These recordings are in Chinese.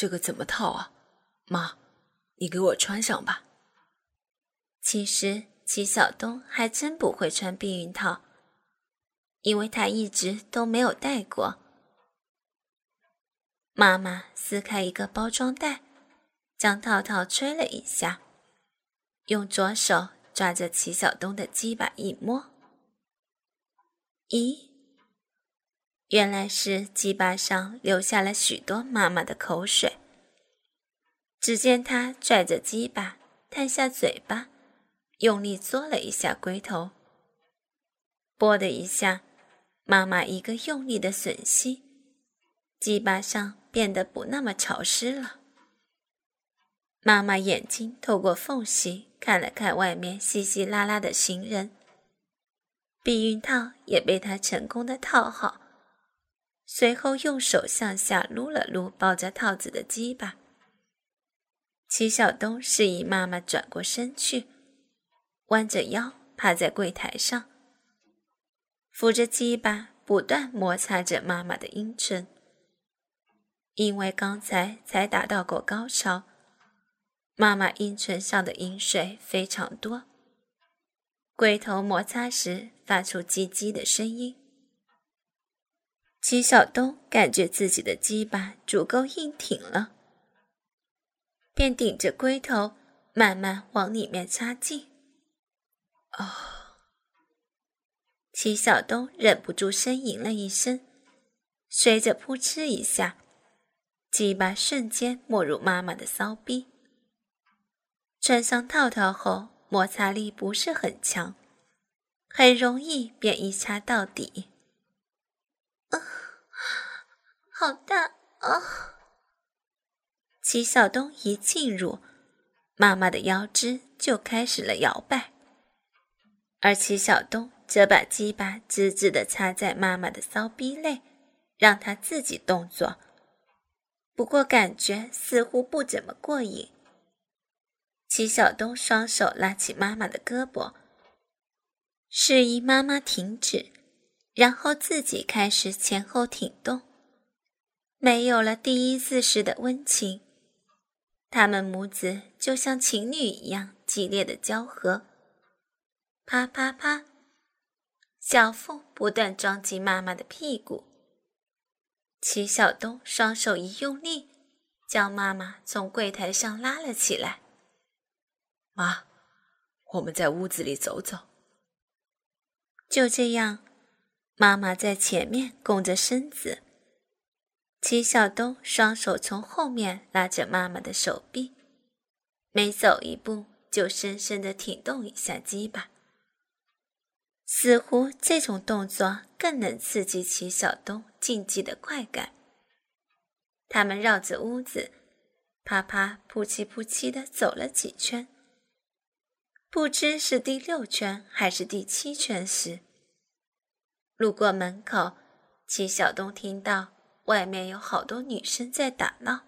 这个怎么套啊？妈，你给我穿上吧。其实齐晓东还真不会穿避孕套，因为他一直都没有戴过。妈妈撕开一个包装袋，将套套吹了一下，用左手抓着齐晓东的鸡巴一摸，咦，原来是鸡巴上留下了许多妈妈的口水。只见他拽着鸡巴，探下嘴巴，用力嘬了一下龟头，啵的一下，妈妈一个用力的吮吸，鸡巴上。变得不那么潮湿了。妈妈眼睛透过缝隙看了看外面稀稀拉拉的行人，避孕套也被她成功的套好，随后用手向下撸了撸抱着套子的鸡巴。齐晓东示意妈妈转过身去，弯着腰趴在柜台上，扶着鸡巴不断摩擦着妈妈的阴唇。因为刚才才达到过高潮，妈妈阴唇上的阴水非常多，龟头摩擦时发出叽叽的声音。齐晓东感觉自己的鸡巴足够硬挺了，便顶着龟头慢慢往里面插进。哦，齐晓东忍不住呻吟了一声，随着扑哧一下。鸡巴瞬间没入妈妈的骚逼，穿上套套后，摩擦力不是很强，很容易便一插到底。啊，好大啊！齐晓东一进入，妈妈的腰肢就开始了摇摆，而齐晓东则把鸡巴直直的插在妈妈的骚逼内，让她自己动作。不过感觉似乎不怎么过瘾。齐晓东双手拉起妈妈的胳膊，示意妈妈停止，然后自己开始前后挺动。没有了第一次时的温情，他们母子就像情侣一样激烈的交合。啪啪啪，小腹不断撞击妈妈的屁股。齐晓东双手一用力，将妈妈从柜台上拉了起来。妈，我们在屋子里走走。就这样，妈妈在前面弓着身子，齐晓东双手从后面拉着妈妈的手臂，每走一步就深深的挺动一下鸡巴。似乎这种动作更能刺激齐晓东禁忌的快感。他们绕着屋子，啪啪扑哧扑哧的走了几圈。不知是第六圈还是第七圈时，路过门口，齐晓东听到外面有好多女生在打闹，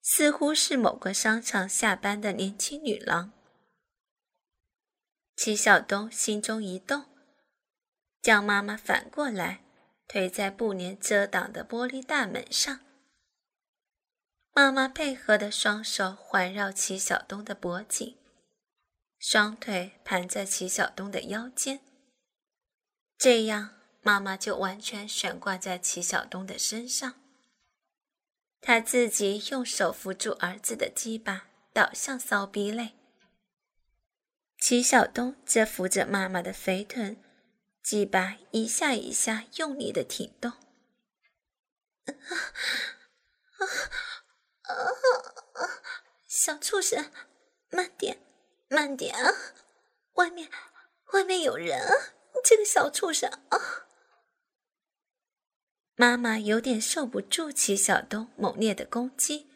似乎是某个商场下班的年轻女郎。齐晓东心中一动，将妈妈反过来推在布帘遮挡的玻璃大门上。妈妈配合的双手环绕齐晓东的脖颈，双腿盘在齐晓东的腰间，这样妈妈就完全悬挂在齐晓东的身上。他自己用手扶住儿子的鸡巴，倒向骚逼内。齐晓东则扶着妈妈的肥臀，鸡巴一下一下用力的挺动。小畜生，慢点，慢点啊！外面，外面有人啊！这个小畜生啊！妈妈有点受不住齐晓东猛烈的攻击，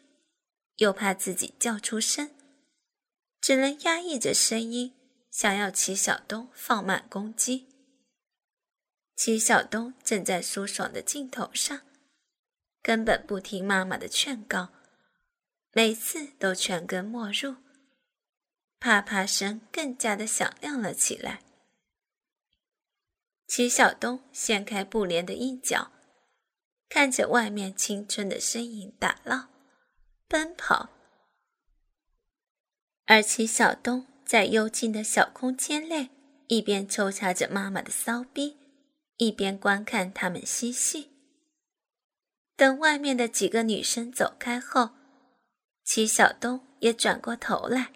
又怕自己叫出声，只能压抑着声音。想要齐晓东放慢攻击。齐晓东正在舒爽的劲头上，根本不听妈妈的劝告，每次都全根没入，啪啪声更加的响亮了起来。齐晓东掀开布帘的一角，看着外面青春的身影打闹，奔跑。而齐晓东在幽静的小空间内，一边抽插着妈妈的骚逼，一边观看他们嬉戏。等外面的几个女生走开后，齐晓东也转过头来，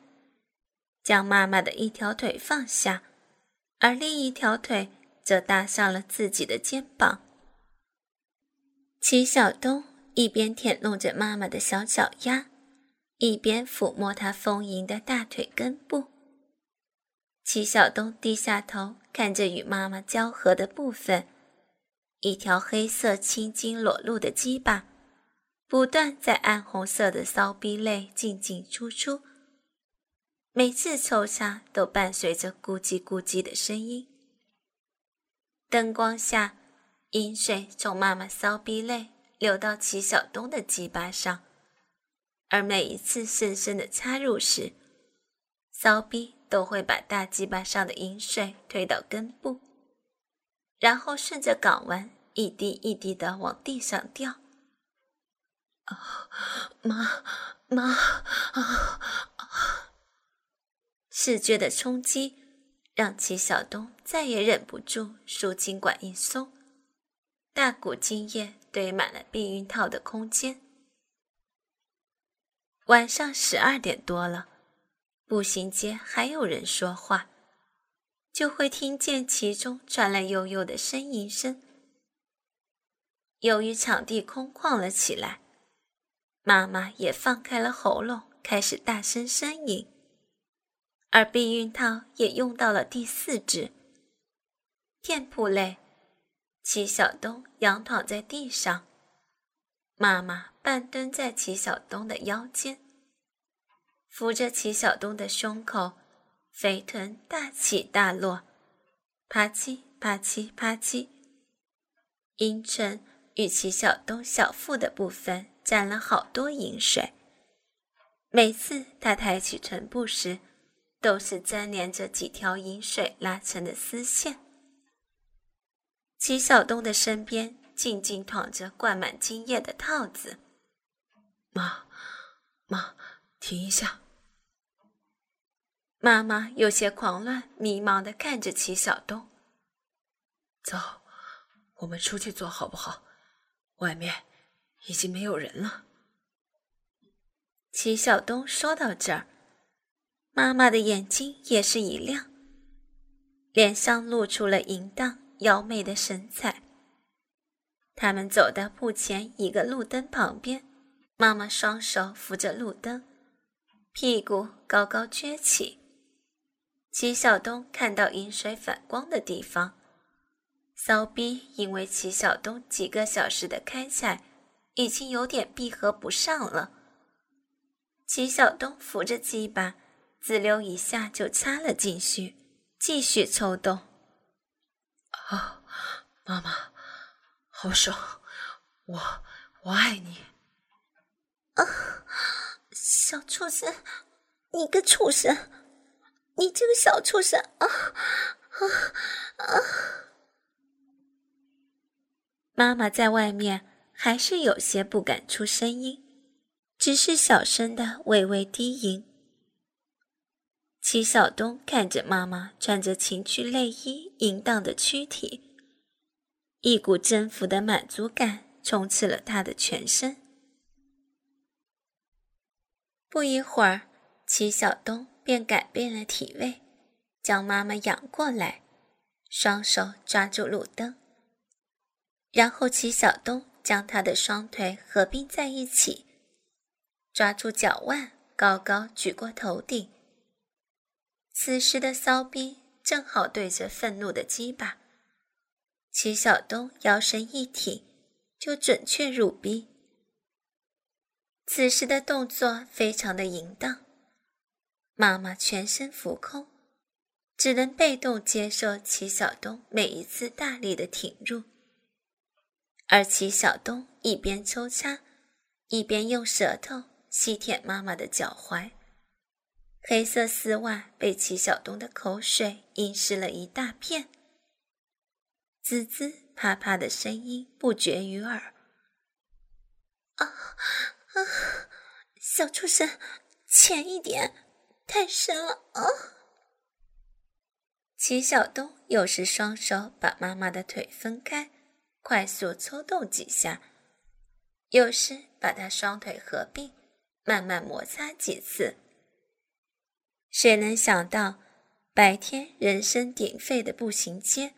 将妈妈的一条腿放下，而另一条腿则搭上了自己的肩膀。齐小东一边舔弄着妈妈的小脚丫。一边抚摸她丰盈的大腿根部，齐晓东低下头看着与妈妈交合的部分，一条黑色青筋裸露的鸡巴，不断在暗红色的骚逼内进进出出，每次抽插都伴随着咕叽咕叽的声音。灯光下，饮水从妈妈骚逼内流到齐晓东的鸡巴上。而每一次深深的插入时，骚逼都会把大鸡巴上的饮水推到根部，然后顺着睾丸一滴一滴的往地上掉。啊，妈妈啊！视觉的冲击让齐晓东再也忍不住，输精管一松，大股精液堆满了避孕套的空间。晚上十二点多了，步行街还有人说话，就会听见其中传来悠悠的呻吟声。由于场地空旷了起来，妈妈也放开了喉咙，开始大声呻吟，而避孕套也用到了第四支。店铺内，齐晓东仰躺在地上。妈妈半蹲在齐晓东的腰间，扶着齐晓东的胸口，肥臀大起大落，啪叽啪叽啪叽，阴唇与齐晓东小腹的部分沾了好多饮水。每次他抬起臀部时，都是粘连着几条饮水拉成的丝线。齐晓东的身边。静静躺着灌满精液的套子。妈，妈，停一下。妈妈有些狂乱、迷茫的看着齐晓东。走，我们出去坐好不好？外面已经没有人了。齐晓东说到这儿，妈妈的眼睛也是一亮，脸上露出了淫荡妖媚的神采。他们走到铺前一个路灯旁边，妈妈双手扶着路灯，屁股高高撅起。齐晓东看到饮水反光的地方，骚逼因为齐晓东几个小时的开采，已经有点闭合不上了。齐晓东扶着鸡巴，滋溜一下就插了进去，继续抽动。啊，妈妈。好爽，我我爱你。啊，小畜生，你个畜生，你这个小畜生啊啊啊！妈妈在外面还是有些不敢出声音，只是小声的微微低吟。齐晓东看着妈妈穿着情趣内衣淫荡的躯体。一股征服的满足感充斥了他的全身。不一会儿，齐晓东便改变了体位，将妈妈仰过来，双手抓住路灯。然后，齐晓东将他的双腿合并在一起，抓住脚腕，高高举过头顶。此时的骚逼正好对着愤怒的鸡巴。齐晓东腰身一挺，就准确入逼。此时的动作非常的淫荡，妈妈全身浮空，只能被动接受齐晓东每一次大力的挺入。而齐晓东一边抽插，一边用舌头吸舔妈妈的脚踝，黑色丝袜被齐晓东的口水浸湿了一大片。滋滋啪啪的声音不绝于耳。啊啊！小畜生，浅一点，太深了啊！齐晓东又是双手把妈妈的腿分开，快速抽动几下，又是把她双腿合并，慢慢摩擦几次。谁能想到，白天人声鼎沸的步行街，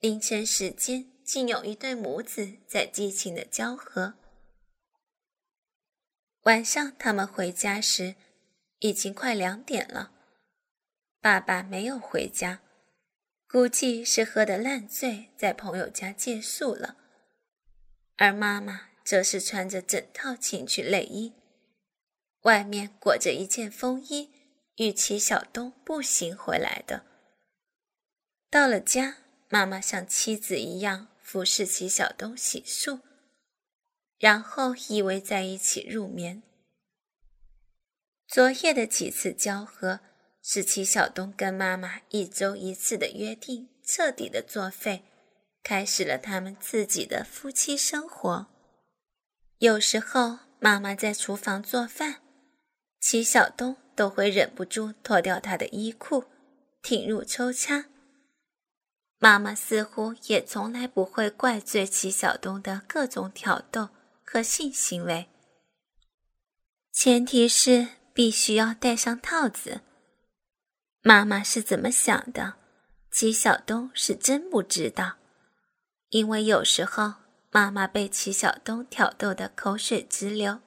凌晨时间竟有一对母子在激情的交合。晚上他们回家时，已经快两点了。爸爸没有回家，估计是喝得烂醉，在朋友家借宿了。而妈妈则是穿着整套情趣内衣，外面裹着一件风衣。与齐晓东步行回来的。到了家，妈妈像妻子一样服侍齐晓东洗漱，然后依偎在一起入眠。昨夜的几次交合，使齐晓东跟妈妈一周一次的约定彻底的作废，开始了他们自己的夫妻生活。有时候，妈妈在厨房做饭，齐晓东。都会忍不住脱掉他的衣裤，挺入抽插。妈妈似乎也从来不会怪罪齐晓东的各种挑逗和性行为，前提是必须要戴上套子。妈妈是怎么想的，齐晓东是真不知道，因为有时候妈妈被齐晓东挑逗的口水直流，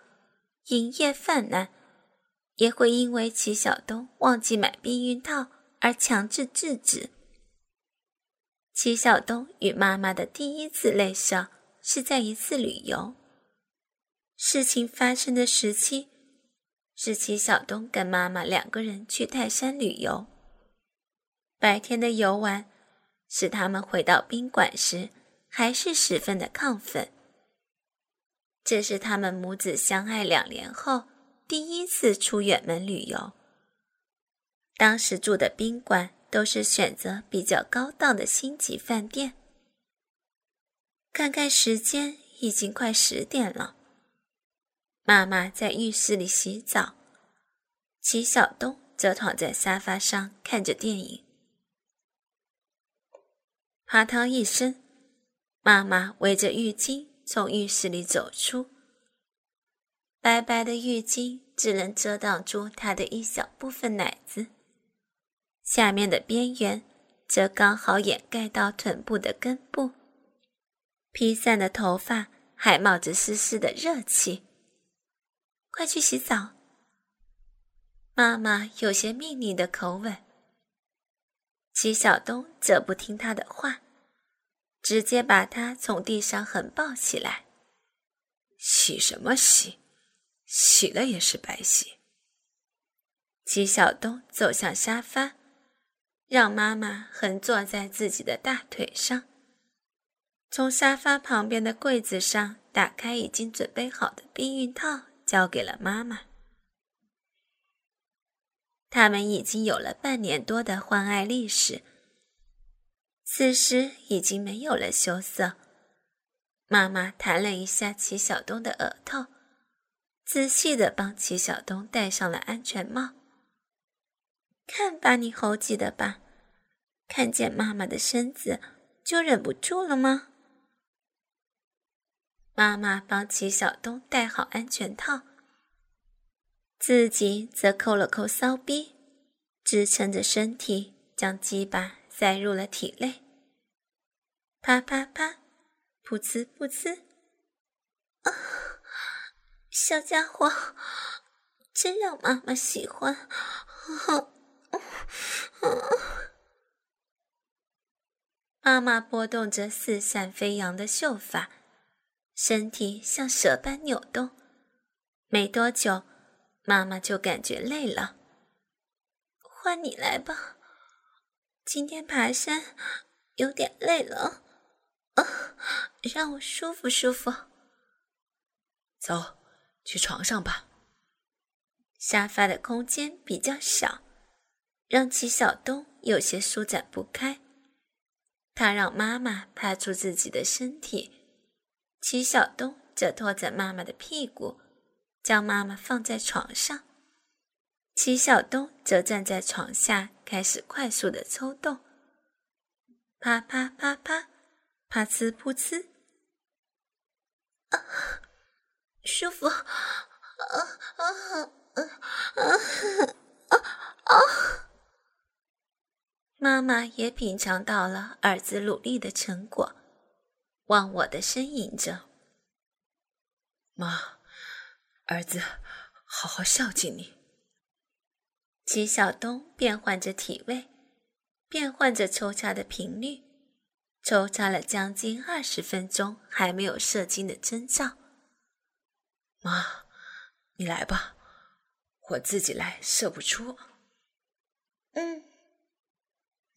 营业泛滥。也会因为齐晓东忘记买避孕套而强制制止。齐晓东与妈妈的第一次泪笑是在一次旅游。事情发生的时期是齐晓东跟妈妈两个人去泰山旅游。白天的游玩使他们回到宾馆时还是十分的亢奋。这是他们母子相爱两年后。第一次出远门旅游，当时住的宾馆都是选择比较高档的星级饭店。看看时间，已经快十点了。妈妈在浴室里洗澡，齐晓东则躺在沙发上看着电影。啪嗒一声，妈妈围着浴巾从浴室里走出。白白的浴巾只能遮挡住他的一小部分奶子，下面的边缘则刚好掩盖到臀部的根部。披散的头发还冒着丝丝的热气。快去洗澡！妈妈有些命令的口吻。齐晓东则不听他的话，直接把他从地上横抱起来。洗什么洗？洗了也是白洗。齐晓东走向沙发，让妈妈横坐在自己的大腿上，从沙发旁边的柜子上打开已经准备好的避孕套，交给了妈妈。他们已经有了半年多的欢爱历史，此时已经没有了羞涩。妈妈弹了一下齐晓东的额头。仔细的帮齐晓东戴上了安全帽。看把你猴急的吧，看见妈妈的身子就忍不住了吗？妈妈帮齐晓东戴好安全套，自己则扣了扣骚逼，支撑着身体，将鸡巴塞入了体内。啪啪啪，噗呲噗呲。啊小家伙，真让妈妈喜欢！妈妈拨动着四散飞扬的秀发，身体像蛇般扭动。没多久，妈妈就感觉累了。换你来吧，今天爬山有点累了，啊，让我舒服舒服。走。去床上吧。沙发的空间比较小，让齐晓东有些舒展不开。他让妈妈趴出自己的身体，齐晓东则拖着妈妈的屁股，将妈妈放在床上，齐晓东则站在床下，开始快速的抽动，啪啪啪啪，啪呲噗呲，啊，舒服，啊啊啊啊啊！妈妈也品尝到了儿子努力的成果，忘我的呻吟着：“妈，儿子好好孝敬你。”齐晓东变换着体位，变换着抽插的频率，抽插了将近二十分钟，还没有射精的征兆。妈，你来吧，我自己来射不出。嗯。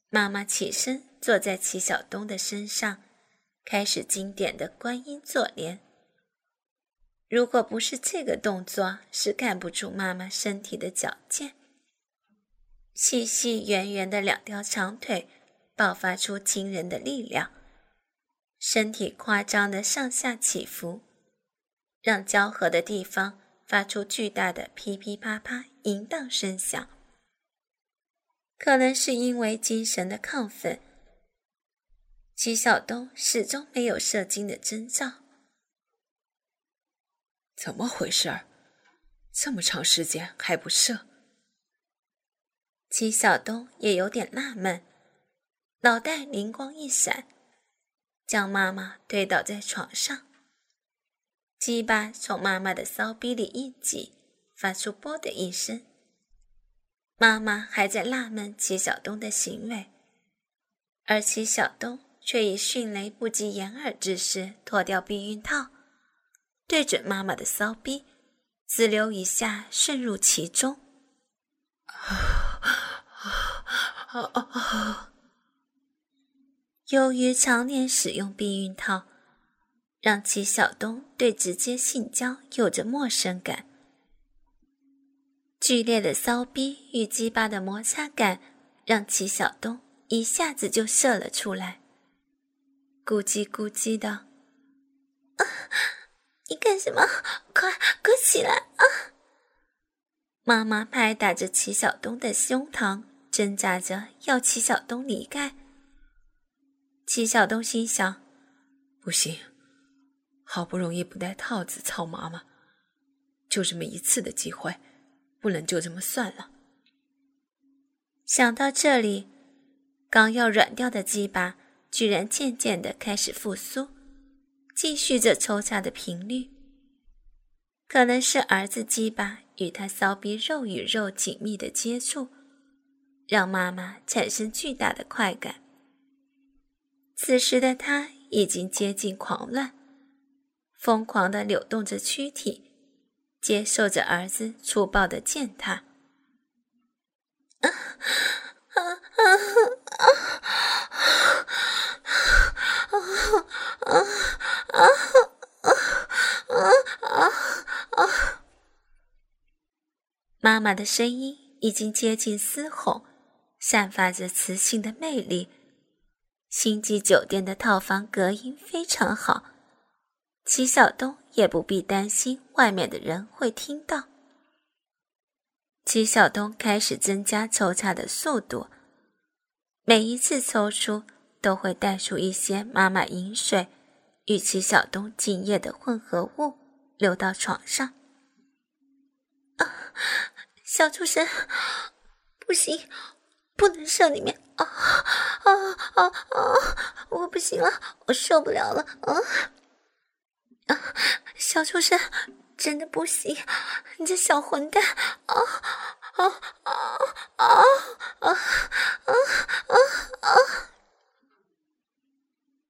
妈妈起身坐在齐晓东的身上，开始经典的观音坐莲。如果不是这个动作，是看不出妈妈身体的矫健。细细圆圆的两条长腿爆发出惊人的力量，身体夸张的上下起伏，让交合的地方发出巨大的噼噼啪啪淫荡声响。可能是因为精神的亢奋，齐晓东始终没有射精的征兆。怎么回事儿？这么长时间还不射？齐晓东也有点纳闷，脑袋灵光一闪，将妈妈推倒在床上，鸡巴从妈妈的骚逼里一挤，发出“啵”的一声。妈妈还在纳闷齐晓东的行为，而齐晓东却以迅雷不及掩耳之势脱掉避孕套，对准妈妈的骚逼，自留一下渗入其中。由于常年使用避孕套，让齐晓东对直接性交有着陌生感。剧烈的骚逼与鸡巴的摩擦感，让齐晓东一下子就射了出来。咕叽咕叽的，啊！你干什么？快快起来啊！妈妈拍打着齐晓东的胸膛，挣扎着要齐晓东离开。齐晓东心想：不行，好不容易不戴套子操妈妈，就这么一次的机会。不能就这么算了。想到这里，刚要软掉的鸡巴居然渐渐的开始复苏，继续着抽插的频率。可能是儿子鸡巴与他骚逼肉与肉紧密的接触，让妈妈产生巨大的快感。此时的他已经接近狂乱，疯狂的扭动着躯体。接受着儿子粗暴的践踏，妈妈的声音已经接近嘶吼，散发着磁性的魅力。星级酒店的套房隔音非常好，齐晓东。也不必担心外面的人会听到。齐晓东开始增加抽插的速度，每一次抽出都会带出一些妈妈饮水与齐晓东精液的混合物流到床上。啊，小畜生，不行，不能射里面！啊啊啊啊！我不行了，我受不了了！啊！啊，小畜生，真的不行！你这小混蛋！啊啊啊啊啊啊啊！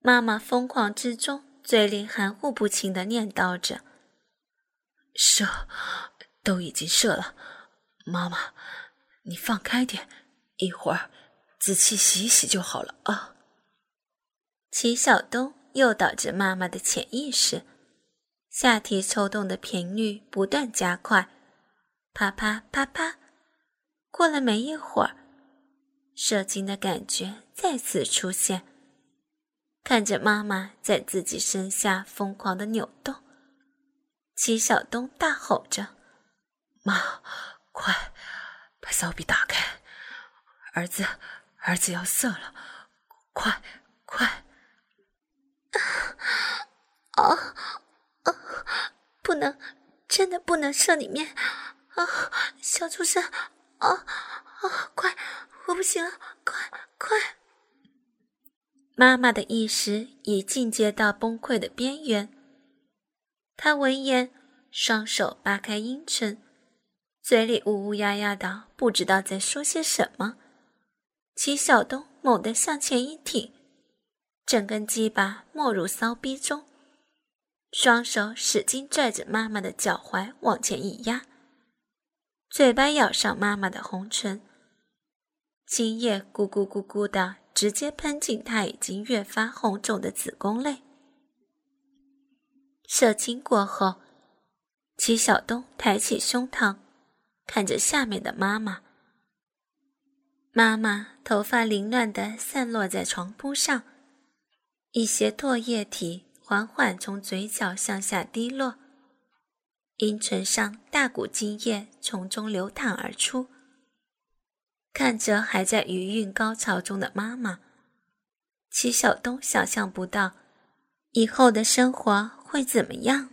妈妈疯狂之中，嘴里含糊不清的念叨着：“射，都已经射了。妈妈，你放开点，一会儿仔细洗洗就好了啊。”齐晓东诱导着妈妈的潜意识。下体抽动的频率不断加快，啪啪啪啪。过了没一会儿，射精的感觉再次出现。看着妈妈在自己身下疯狂的扭动，齐晓东大吼着。妈，快把骚逼打开，儿子，儿子要射了，快快！啊啊，不能，真的不能射里面啊！小畜生，啊啊，快，我不行了，快快！妈妈的意识已进阶到崩溃的边缘，她闻言，双手扒开阴唇。嘴里呜呜呀呀的，不知道在说些什么。齐晓东猛地向前一挺，整根鸡巴没入骚逼中，双手使劲拽着妈妈的脚踝往前一压，嘴巴咬上妈妈的红唇，精液咕咕咕咕的直接喷进她已经越发红肿的子宫内。射精过后，齐晓东抬起胸膛。看着下面的妈妈，妈妈头发凌乱的散落在床铺上，一些唾液体缓缓从嘴角向下滴落，阴唇上大股精液从中流淌而出。看着还在余韵高潮中的妈妈，齐晓东想象不到以后的生活会怎么样。